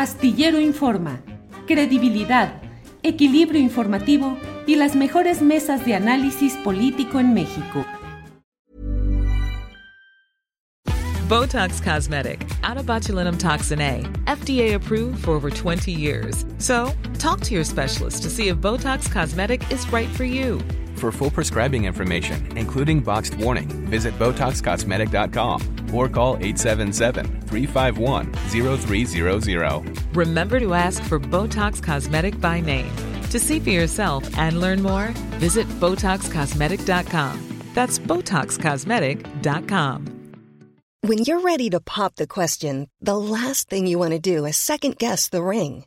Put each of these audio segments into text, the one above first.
Astillero Informa, credibilidad, equilibrio informativo y las mejores mesas de análisis político en México. Botox Cosmetic, out of botulinum toxin A, FDA approved for over 20 years. So, talk to your specialist to see if Botox Cosmetic is right for you. For full prescribing information, including boxed warning, visit BotoxCosmetic.com or call 877-351-0300. Remember to ask for Botox Cosmetic by name. To see for yourself and learn more, visit BotoxCosmetic.com. That's BotoxCosmetic.com. When you're ready to pop the question, the last thing you want to do is second guess the ring.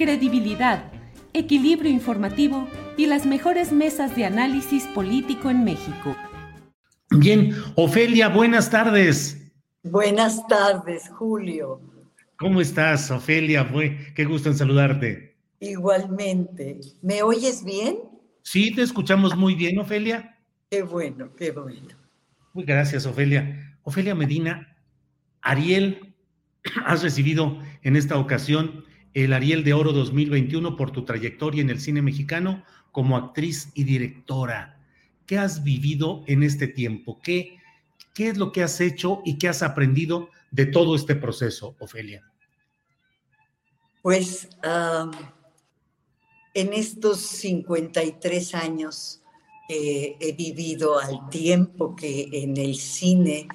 credibilidad, equilibrio informativo y las mejores mesas de análisis político en México. Bien, Ofelia, buenas tardes. Buenas tardes, Julio. ¿Cómo estás, Ofelia? Qué gusto en saludarte. Igualmente. ¿Me oyes bien? Sí, te escuchamos muy bien, Ofelia. Qué bueno, qué bueno. Muy gracias, Ofelia. Ofelia Medina, Ariel, has recibido en esta ocasión el Ariel de Oro 2021 por tu trayectoria en el cine mexicano como actriz y directora. ¿Qué has vivido en este tiempo? ¿Qué, qué es lo que has hecho y qué has aprendido de todo este proceso, Ofelia? Pues en estos 53 años he vivido al tiempo que en el cine,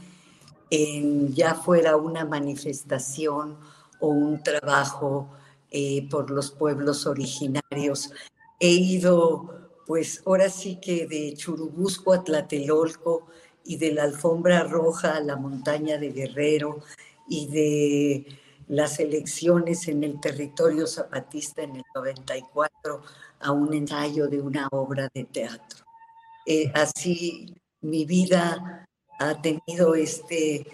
ya fuera una manifestación o un trabajo eh, por los pueblos originarios, he ido, pues ahora sí que de Churubusco a Tlatelolco y de la Alfombra Roja a la montaña de Guerrero y de las elecciones en el territorio zapatista en el 94 a un ensayo de una obra de teatro. Eh, así mi vida ha tenido este,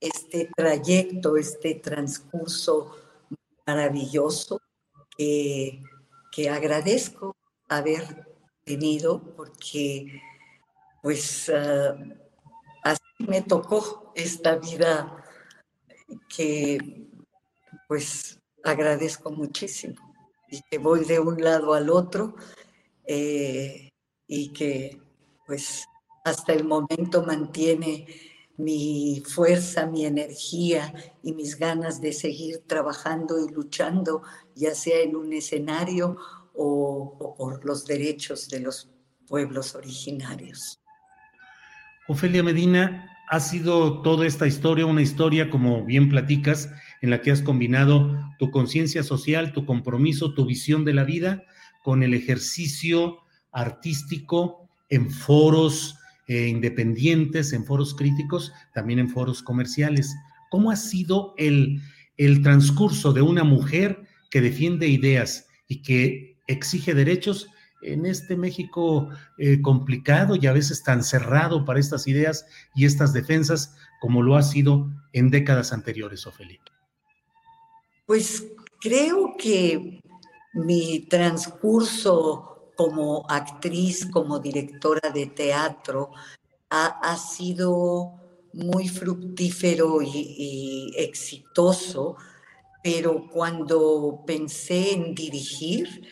este trayecto, este transcurso maravilloso que, que agradezco haber tenido porque pues ah, así me tocó esta vida que pues agradezco muchísimo y que voy de un lado al otro eh, y que pues hasta el momento mantiene mi fuerza, mi energía y mis ganas de seguir trabajando y luchando, ya sea en un escenario o, por los derechos de los pueblos originarios. Ofelia Medina, ha sido toda esta historia una historia, como bien platicas, en la que has combinado tu conciencia social, tu compromiso, tu visión de la vida con el ejercicio artístico en foros eh, independientes, en foros críticos, también en foros comerciales. ¿Cómo ha sido el, el transcurso de una mujer que defiende ideas y que exige derechos en este México eh, complicado y a veces tan cerrado para estas ideas y estas defensas como lo ha sido en décadas anteriores, Ofelia? Pues creo que mi transcurso como actriz, como directora de teatro, ha, sido muy fructífero y, y, exitoso, pero cuando pensé en dirigir,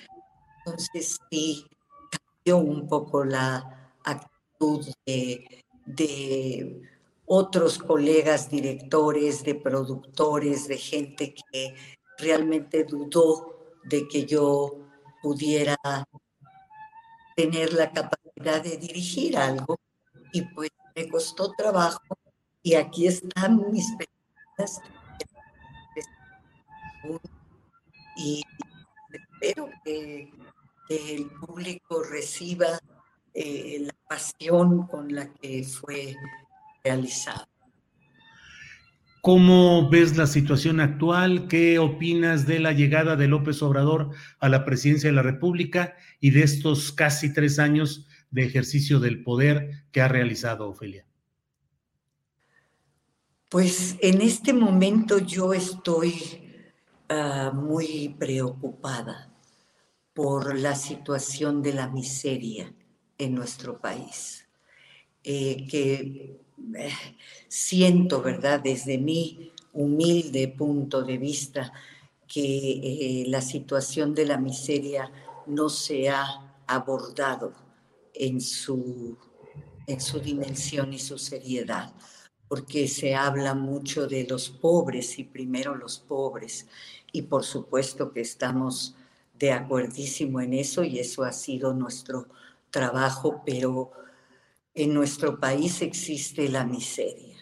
entonces sí cambió un poco la actitud de, de otros colegas directores, de productores, de gente que realmente dudó de que yo pudiera tener la capacidad de dirigir algo y pues me costó trabajo y aquí están mis preguntas y espero que, el público reciba eh, la pasión con la que fue realizado. ¿Cómo ves la situación actual? ¿Qué opinas de la llegada de López Obrador a la presidencia de la República y de estos casi tres años de ejercicio del poder que ha realizado Ofelia? Pues en este momento yo estoy uh, muy preocupada por la situación de la miseria en nuestro país, eh, que siento, ¿verdad?, desde mi humilde punto de vista, que eh, la situación de la miseria no se ha abordado en su, en su dimensión y su seriedad, porque se habla mucho de los pobres y primero los pobres, y por supuesto que estamos de acuerdísimo en eso y eso ha sido nuestro trabajo, pero en nuestro país existe la miseria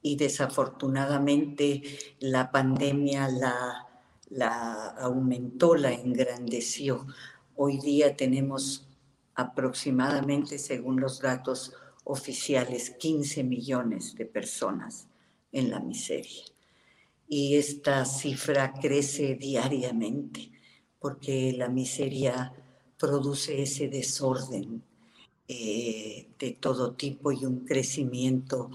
y desafortunadamente la pandemia la, la aumentó, la engrandeció. Hoy día tenemos aproximadamente, según los datos oficiales, 15 millones de personas en la miseria. Y esta cifra crece diariamente porque la miseria produce ese desorden eh, de todo tipo y un crecimiento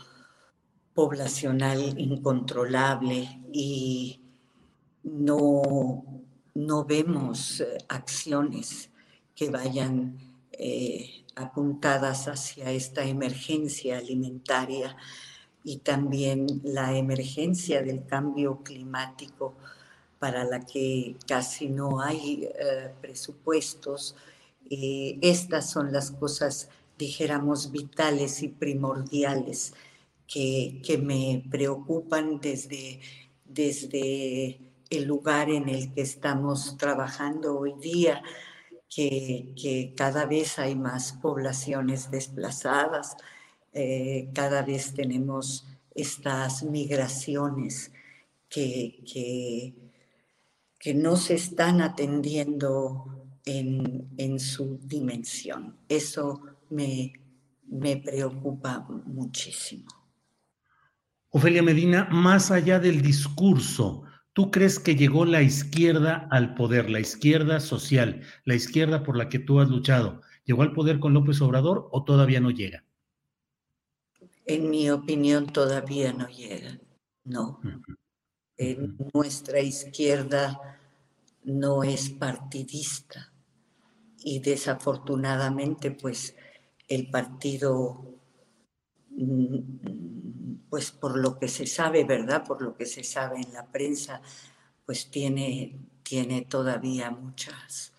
poblacional incontrolable y no, no vemos eh, acciones que vayan eh, apuntadas hacia esta emergencia alimentaria y también la emergencia del cambio climático para la que casi no hay presupuestos eh, estas son las cosas, dijéramos, vitales y primordiales que, que me preocupan desde, desde el lugar en el que estamos trabajando hoy día, que, que cada vez hay más poblaciones desplazadas, eh, cada vez tenemos estas migraciones que, que, que no se están atendiendo en, su dimensión. Eso me, me preocupa muchísimo. Ofelia Medina, más allá del discurso, ¿tú crees que llegó la izquierda al poder, la izquierda social, la izquierda por la que tú has luchado? ¿Llegó al poder con López Obrador o todavía no llega? En mi opinión, todavía no llega, no. nuestra izquierda no es partidista y desafortunadamente pues el partido mm, pues por lo que se sabe, ¿verdad? Por lo que se sabe en la prensa, pues tiene, tiene todavía muchas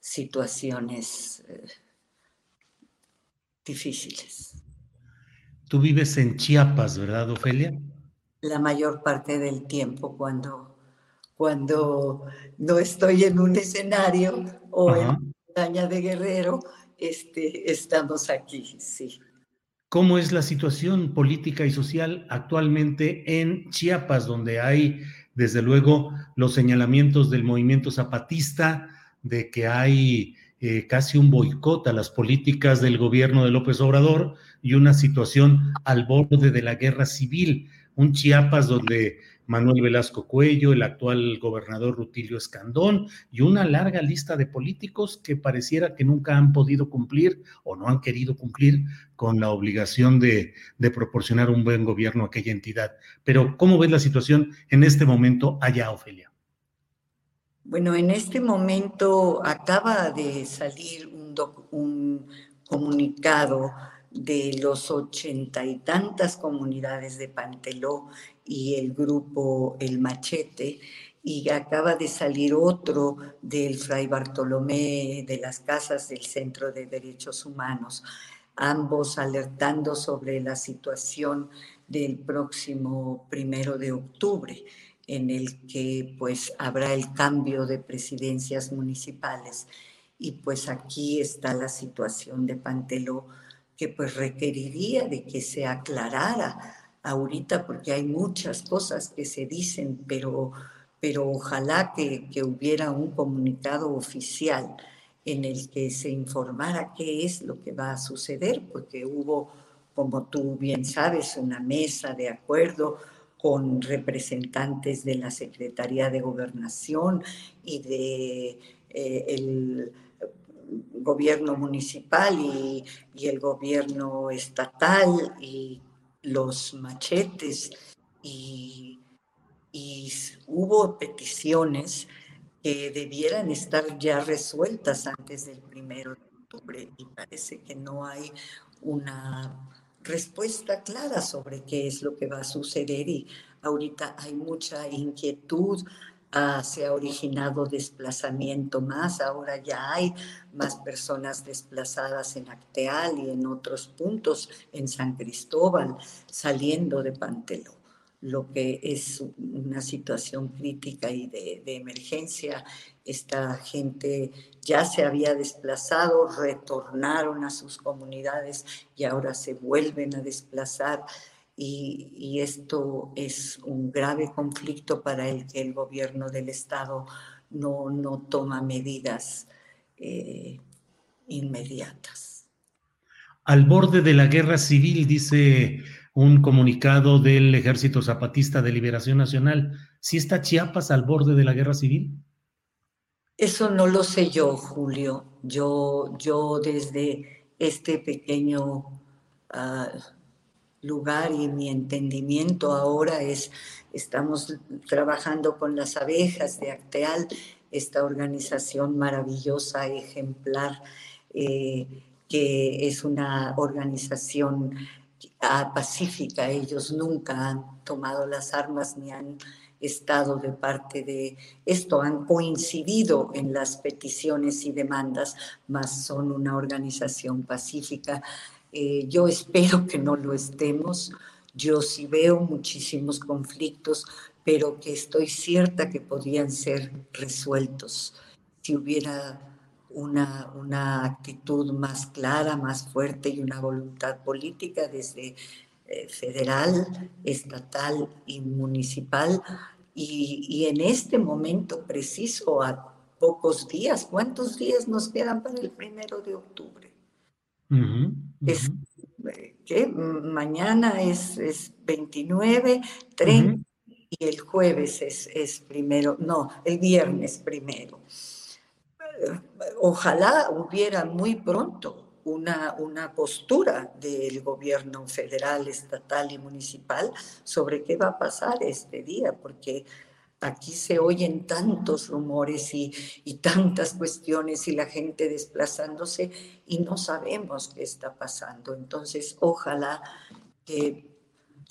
situaciones eh, difíciles. Tú vives en Chiapas, ¿verdad, Ofelia? La mayor parte del tiempo cuando, cuando no estoy en un escenario o en de Guerrero, este, estamos aquí, sí. ¿Cómo es la situación política y social actualmente en Chiapas, donde hay, desde luego, los señalamientos del movimiento zapatista, de que hay eh, casi un boicot a las políticas del gobierno de López Obrador y una situación al borde de la guerra civil? Un Chiapas donde Manuel Velasco Cuello, el actual gobernador Rutilio Escandón y una larga lista de políticos que pareciera que nunca han podido cumplir o no han querido cumplir con la obligación de, proporcionar un buen gobierno a aquella entidad. Pero, ¿cómo ves la situación en este momento allá, Ofelia? Bueno, en este momento acaba de salir un, un comunicado de los ochenta y tantas comunidades de Panteló y el grupo El Machete, y acaba de salir otro del Fray Bartolomé de las Casas del Centro de Derechos Humanos, ambos alertando sobre la situación del próximo primero de octubre, en el que pues habrá el cambio de presidencias municipales. Y pues aquí está la situación de Panteló, que pues requeriría de que se aclarara ahorita porque hay muchas cosas que se dicen, pero, pero ojalá que, que hubiera un comunicado oficial en el que se informara qué es lo que va a suceder, porque hubo, como tú bien sabes, una mesa de acuerdo con representantes de la Secretaría de Gobernación y de eh, el gobierno municipal y, el gobierno estatal y los machetes. Y, hubo peticiones que debieran estar ya resueltas antes del primero de octubre y parece que no hay una respuesta clara sobre qué es lo que va a suceder y ahorita hay mucha inquietud, ah, se ha originado desplazamiento más, ahora ya hay más personas desplazadas en Acteal y en otros puntos en San Cristóbal saliendo de Panteló lo que es una situación crítica y de, emergencia. Esta gente ya se había desplazado, retornaron a sus comunidades y ahora se vuelven a desplazar. Y, esto es un grave conflicto para el que el gobierno del Estado no, no toma medidas eh, inmediatas. Al borde de la guerra civil, dice un comunicado del Ejército Zapatista de Liberación Nacional. ¿Sí está Chiapas al borde de la guerra civil? Eso no lo sé yo, Julio. Yo, yo desde este pequeño ah, lugar y mi entendimiento ahora es, estamos trabajando con las abejas de Acteal, esta organización maravillosa, ejemplar, eh, que es una organización pacífica. Ellos nunca han tomado las armas ni han estado de parte de esto, han coincidido en las peticiones y demandas, mas son una organización pacífica. Eh, yo espero que no lo estemos. Yo sí veo muchísimos conflictos, pero que estoy cierta que podrían ser resueltos si hubiera una, una actitud más clara, más fuerte y una voluntad política desde eh, federal, estatal y municipal. Y, en este momento preciso, a pocos días, ¿cuántos días nos quedan para el primero de octubre? Es, eh, Mañana es, es 29, 30 y el jueves es, es primero, no, el viernes primero. Ojalá hubiera muy pronto una, una, postura del gobierno federal, estatal y municipal sobre qué va a pasar este día, porque aquí se oyen tantos rumores y, y tantas cuestiones y la gente desplazándose y no sabemos qué está pasando. Entonces, ojalá que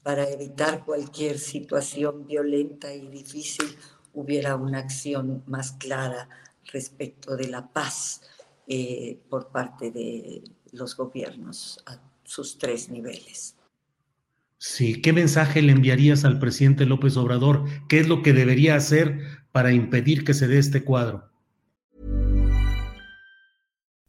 para evitar cualquier situación violenta y difícil hubiera una acción más clara respecto de la paz eh, por parte de los gobiernos a sus tres niveles. Sí, ¿qué mensaje le enviarías al presidente López Obrador? ¿Qué es lo que debería hacer para impedir que se dé este cuadro?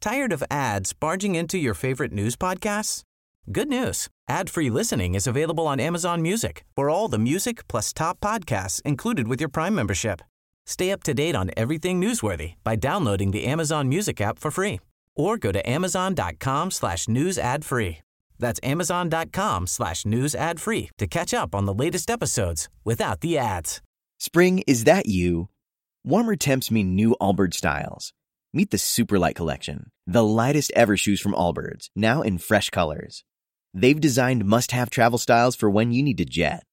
Tired of ads barging into your favorite news podcasts? Good news. Ad-free listening is available on Amazon Music. For all the music plus top podcasts included with your Prime membership. Stay up to date on everything newsworthy by downloading the Amazon Music app for free or go to amazon.com slash news ad free. That's amazon.com slash news ad free to catch up on the latest episodes without the ads. Spring, is that you? Warmer temps mean new Allbirds styles. Meet the Superlight Collection, the lightest ever shoes from Allbirds, now in fresh colors. They've designed must have travel styles for when you need to jet.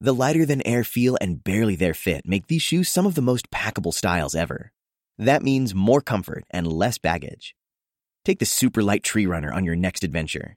The lighter than air feel and barely there fit make these shoes some of the most packable styles ever. That means more comfort and less baggage. Take the super light tree runner on your next adventure.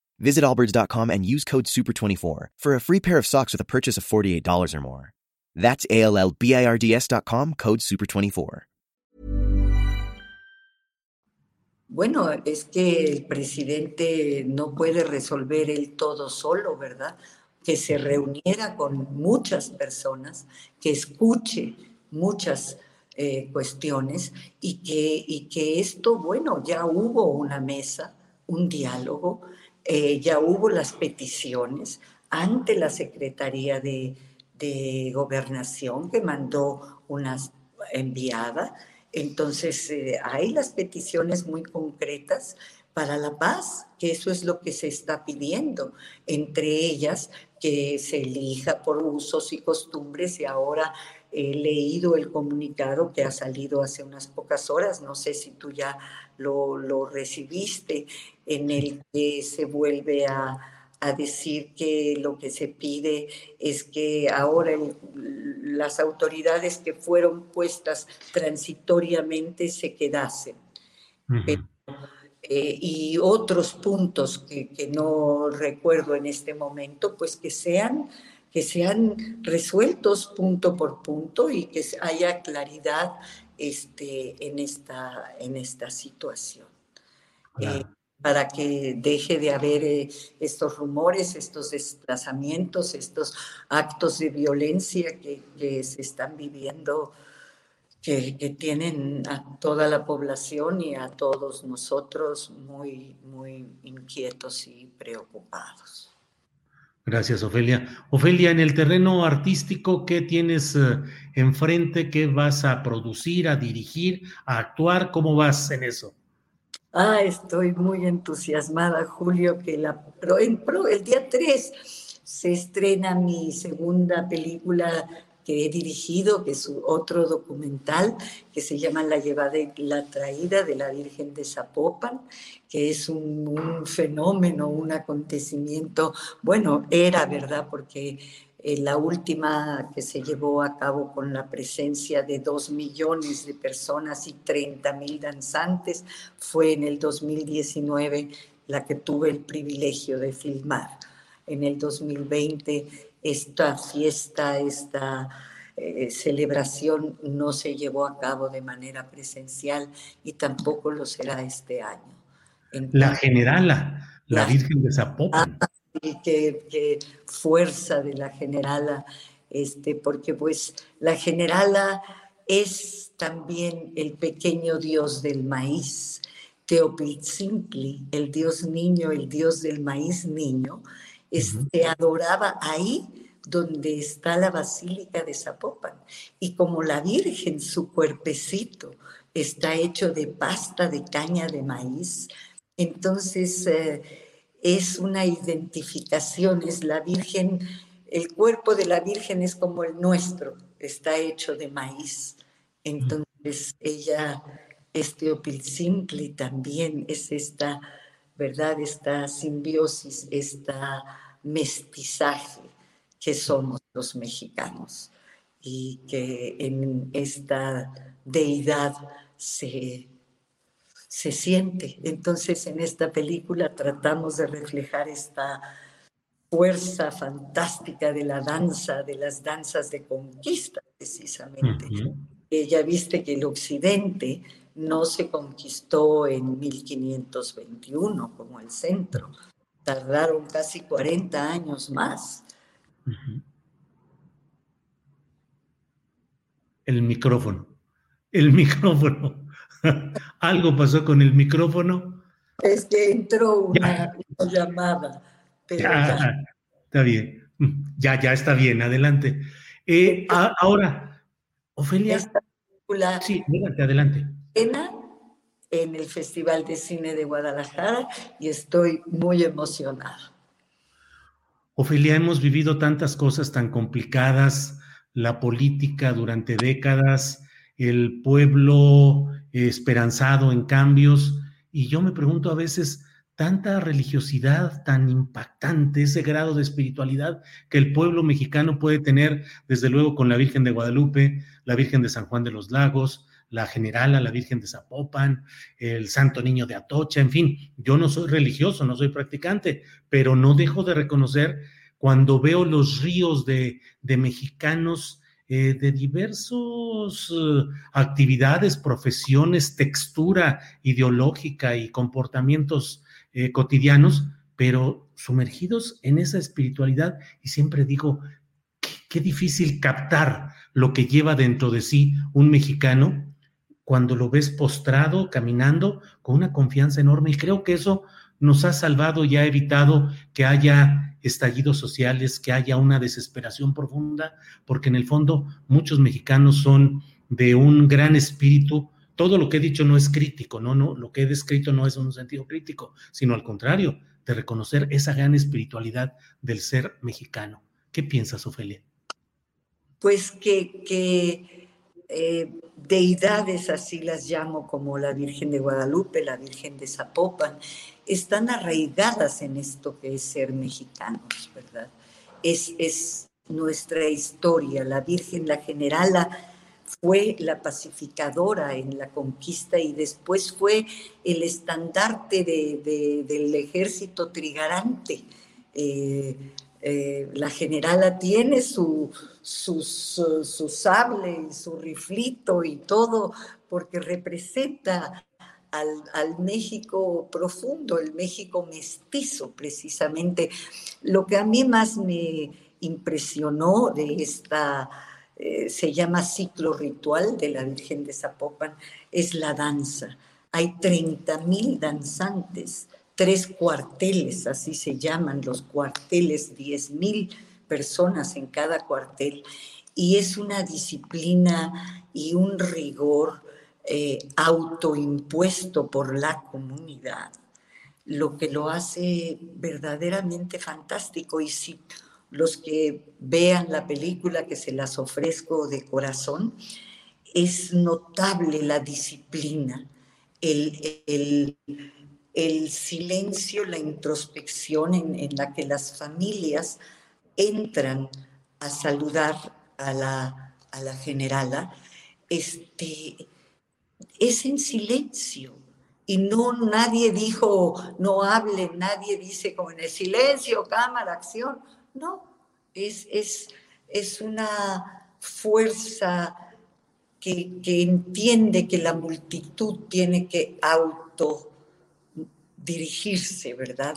Visit allbirds.com and use code SUPER24 for a free pair of socks with a purchase of $48 or more. That's A-L-L-B-I-R-D-S.com, code SUPER24. Bueno, es que el presidente no puede resolver el todo solo, ¿verdad? Que se reuniera con muchas personas, que escuche muchas eh, cuestiones y que, y que esto, bueno, ya hubo una mesa, un diálogo, eh, ya hubo las peticiones ante la Secretaría de, de Gobernación que mandó una enviada. Entonces, eh, hay las peticiones muy concretas para la paz, que eso es lo que se está pidiendo, entre ellas que se elija por usos y costumbres y ahora he leído el comunicado que ha salido hace unas pocas horas, no sé si tú ya lo, lo recibiste, en el que se vuelve a, a, decir que lo que se pide es que ahora las autoridades que fueron puestas transitoriamente se quedasen. Eh, y otros puntos que, que, no recuerdo en este momento, pues que sean, que sean resueltos punto por punto y que haya claridad este, en, esta, en esta situación. Eh, para que deje de haber eh, estos rumores, estos desplazamientos, estos actos de violencia que, se están viviendo que, tienen a toda la población y a todos nosotros muy, muy inquietos y preocupados. Gracias, Ofelia. Ofelia, en el terreno artístico, ¿qué tienes eh, enfrente? ¿Qué vas a producir, a dirigir, a actuar? ¿Cómo vas en eso? Ah, estoy muy entusiasmada, Julio, que el día 3 se estrena mi segunda película que he dirigido, que es otro documental que se llama La llevada y la traída de la Virgen de Zapopan, que es un, fenómeno, un acontecimiento, bueno, era verdad, porque eh, la última que se llevó a cabo con la presencia de dos millones de personas y 30 mil danzantes fue en el 2019 la que tuve el privilegio de filmar. En el 2020 esta fiesta, esta eh, celebración no se llevó a cabo de manera presencial y tampoco lo será este año. la generala, la, Virgen de Zapopan. Ah, y qué, fuerza de la generala, este, porque pues la generala es también el pequeño dios del maíz, Teopitzintli, el dios niño, el dios del maíz niño, este, adoraba ahí donde está la Basílica de Zapopan. Y como la Virgen, su cuerpecito está hecho de pasta de caña de maíz, entonces eh, es una identificación, es la Virgen, el cuerpo de la Virgen es como el nuestro, está hecho de maíz. Entonces ella, este Opilzimpli también es esta ¿verdad? Esta simbiosis, esta mestizaje que somos los mexicanos y que en esta deidad se, se siente. Entonces en esta película tratamos de reflejar esta fuerza fantástica de la danza, de las danzas de conquista precisamente. Ya viste que el occidente no se conquistó en 1521 como el centro. Tardaron casi 40 años más. El micrófono. El micrófono. Algo pasó con el micrófono. Es que entró una, llamada. Está bien. Ya, ya está bien. Adelante. Eh, ahora, Ofelia. Sí, adelante, adelante en el Festival de Cine de Guadalajara y estoy muy emocionada. Ofelia, hemos vivido tantas cosas tan complicadas, la política durante décadas, el pueblo esperanzado en cambios, y yo me pregunto a veces, tanta religiosidad tan impactante, ese grado de espiritualidad que el pueblo mexicano puede tener, desde luego con la Virgen de Guadalupe, la Virgen de San Juan de los Lagos, la general a la Virgen de Zapopan, el Santo Niño de Atocha, en fin, yo no soy religioso, no soy practicante, pero no dejo de reconocer cuando veo los ríos de, mexicanos eh, de diversas eh, actividades, profesiones, textura ideológica y comportamientos eh, cotidianos, pero sumergidos en esa espiritualidad y siempre digo, qué difícil captar lo que lleva dentro de sí un mexicano cuando lo ves postrado, caminando, con una confianza enorme. Y creo que eso nos ha salvado y ha evitado que haya estallidos sociales, que haya una desesperación profunda, porque en el fondo muchos mexicanos son de un gran espíritu. Todo lo que he dicho no es crítico, no, no, lo que he descrito no es un sentido crítico, sino al contrario, de reconocer esa gran espiritualidad del ser mexicano. ¿Qué piensas, Ofelia? Pues que, que eh, deidades, así las llamo, como la Virgen de Guadalupe, la Virgen de Zapopan, están arraigadas en esto que es ser mexicanos, ¿verdad? Es, es nuestra historia. La Virgen, la generala, fue la pacificadora en la conquista y después fue el estandarte del ejército trigarante. Eh, eh, la generala tiene su, su, sable y su riflito y todo porque representa al, México profundo, el México mestizo precisamente. Lo que a mí más me impresionó de esta, eh, se llama ciclo ritual de la Virgen de Zapopan, es la danza. Hay 30 mil danzantes, tres cuarteles, así se llaman los cuarteles, 10 mil personas en cada cuartel, y es una disciplina y un rigor eh, autoimpuesto por la comunidad, lo que lo hace verdaderamente fantástico. Y si los que vean la película, que se las ofrezco de corazón, es notable la disciplina, el, el, silencio, la introspección en, en, la que las familias entran a saludar a la, a la generala, este, es en silencio. Y no nadie dijo, no hable, nadie dice como en el silencio, cámara, acción. No, es, es, es una fuerza que, que, entiende que la multitud tiene que auto dirigirse, ¿verdad?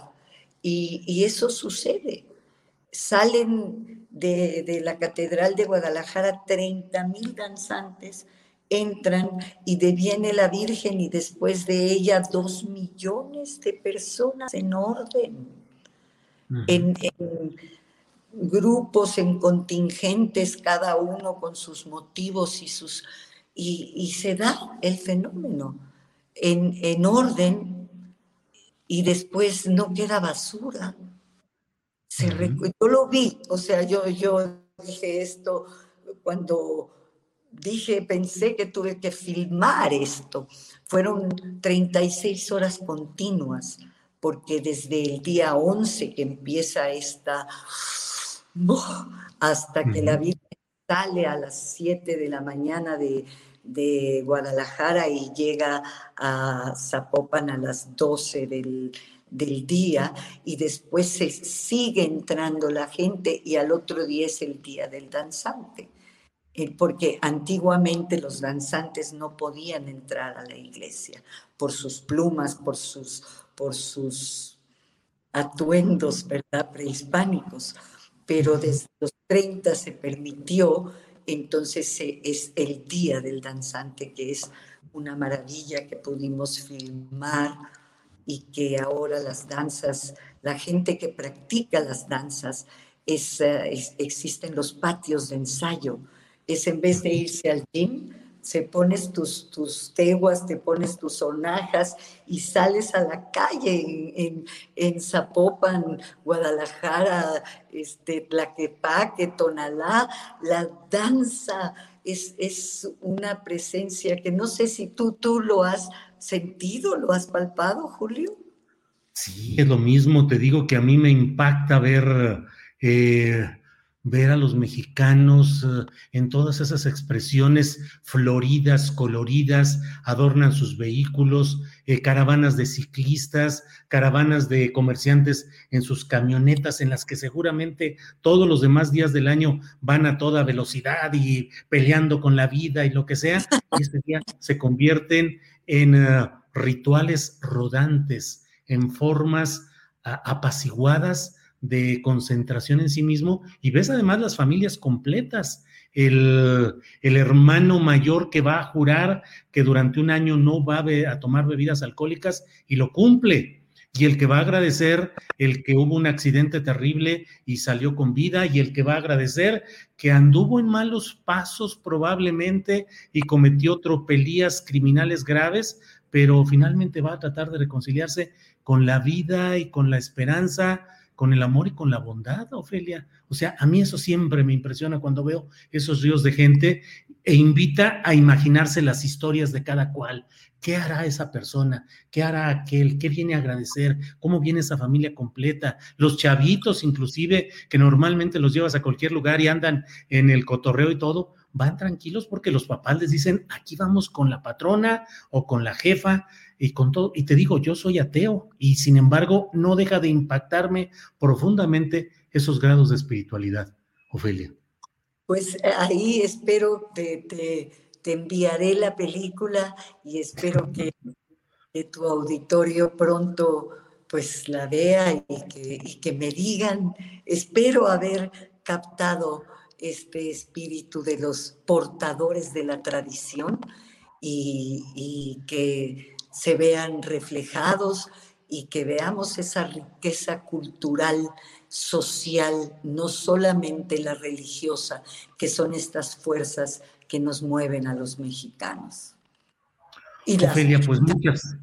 Y, y eso sucede. Salen de, de, la Catedral de Guadalajara 30 mil danzantes entran y deviene la Virgen y después de ella dos millones de personas en orden, en, grupos, en contingentes, cada uno con sus motivos y sus... Y, se da el fenómeno en, en, orden y después no queda basura. Se Yo lo vi, o sea, yo, yo dije esto cuando dije, pensé que tuve que filmar esto. Fueron 36 horas continuas, porque desde el día 11 que empieza esta, hasta que la Virgen sale a las 7 de la mañana de, de Guadalajara y llega a Zapopan a las 12 del, del día y después se sigue entrando la gente y al otro día es el día del danzante. Eh, porque antiguamente los danzantes no podían entrar a la iglesia por sus plumas, por sus, por sus atuendos, ¿verdad?, prehispánicos. Pero desde los 30 se permitió, entonces es el día del danzante, que es una maravilla que pudimos filmar y que ahora las danzas, la gente que practica las danzas, es, eh, existen los patios de ensayo es en vez de irse al gym, se pones tus, tus teguas, te pones tus sonajas y sales a la calle en, en, Zapopan, Guadalajara, este, Tlaquepaque, Tonalá. La danza es, es una presencia que no sé si tú, tú lo has sentido, lo has palpado, Julio. Sí, es lo mismo, te digo que a mí me impacta ver... Eh, ver a los mexicanos eh, en todas esas expresiones floridas, coloridas, adornan sus vehículos, eh, caravanas de ciclistas, caravanas de comerciantes en sus camionetas en las que seguramente todos los demás días del año van a toda velocidad y peleando con la vida y lo que sea, y este día se convierten en eh, rituales rodantes, en formas apaciguadas de concentración en sí mismo y ves además las familias completas. El, el, hermano mayor que va a jurar que durante un año no va a, a tomar bebidas alcohólicas y lo cumple y el que va a agradecer el que hubo un accidente terrible y salió con vida, y el que va a agradecer que anduvo en malos pasos probablemente y cometió tropelías criminales graves, pero finalmente va a tratar de reconciliarse con la vida y con la esperanza, con el amor y con la bondad, Ofelia. O sea, a mí eso siempre me impresiona cuando veo esos ríos de gente e invita a imaginarse las historias de cada cual. ¿Qué hará esa persona? ¿Qué hará aquel? ¿Qué viene a agradecer? ¿Cómo viene esa familia completa? Los chavitos, inclusive, que normalmente los llevas a cualquier lugar y andan en el cotorreo y todo, van tranquilos porque los papás les dicen, aquí vamos con la patrona o con la jefa y con todo. Y te digo, yo soy ateo y sin embargo no deja de impactarme profundamente esos grados de espiritualidad, Ofelia. Pues eh, ahí espero te, te, enviaré la película y espero que, tu auditorio pronto pues la vea y que, y que me digan, espero haber captado este espíritu de los portadores de la tradición y, y, que se vean reflejados y que veamos esa riqueza cultural social, no solamente la religiosa, que son estas fuerzas que nos mueven a los mexicanos. Y Ofelia, pues muchas.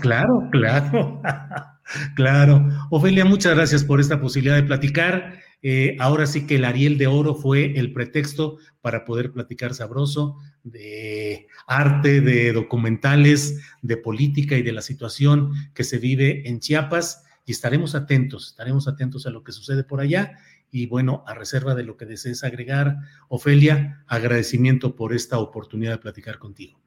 claro, claro, claro. Ofelia, muchas gracias por esta posibilidad de platicar. Eh, ahora sí que el Ariel de Oro fue el pretexto para poder platicar sabroso de arte, de documentales, de política y de la situación que se vive en Chiapas y estaremos atentos, estaremos atentos a lo que sucede por allá. Y bueno, a reserva de lo que desees agregar, Ofelia, agradecimiento por esta oportunidad de platicar contigo.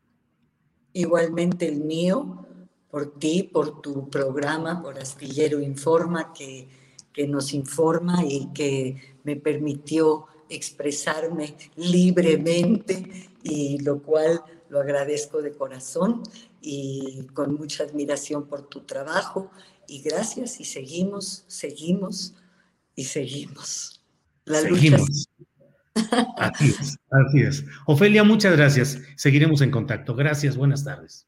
Igualmente el mío, por ti, por tu programa, por Astillero Informa, que, que nos informa y que me permitió expresarme libremente y lo cual lo agradezco de corazón y con mucha admiración por tu trabajo y gracias y seguimos, seguimos y seguimos. La seguimos. Así es, así es. Ofelia, muchas gracias. Seguiremos en contacto. Gracias, buenas tardes.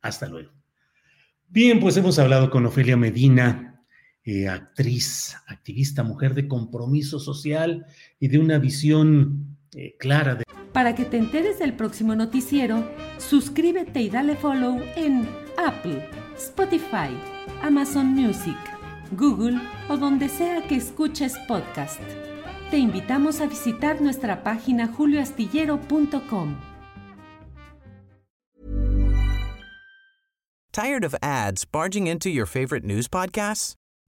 Hasta luego. Bien, pues hemos hablado con Ofelia Medina, eh, actriz, activista, mujer de compromiso social y de una visión eh, clara de... Para que te enteres del próximo noticiero, suscríbete y dale follow en Apple, Spotify, Amazon Music, Google o donde sea que escuches podcast. Te invitamos a visitar nuestra página julioastillero.com. Tired of ads barging into your favorite news podcasts?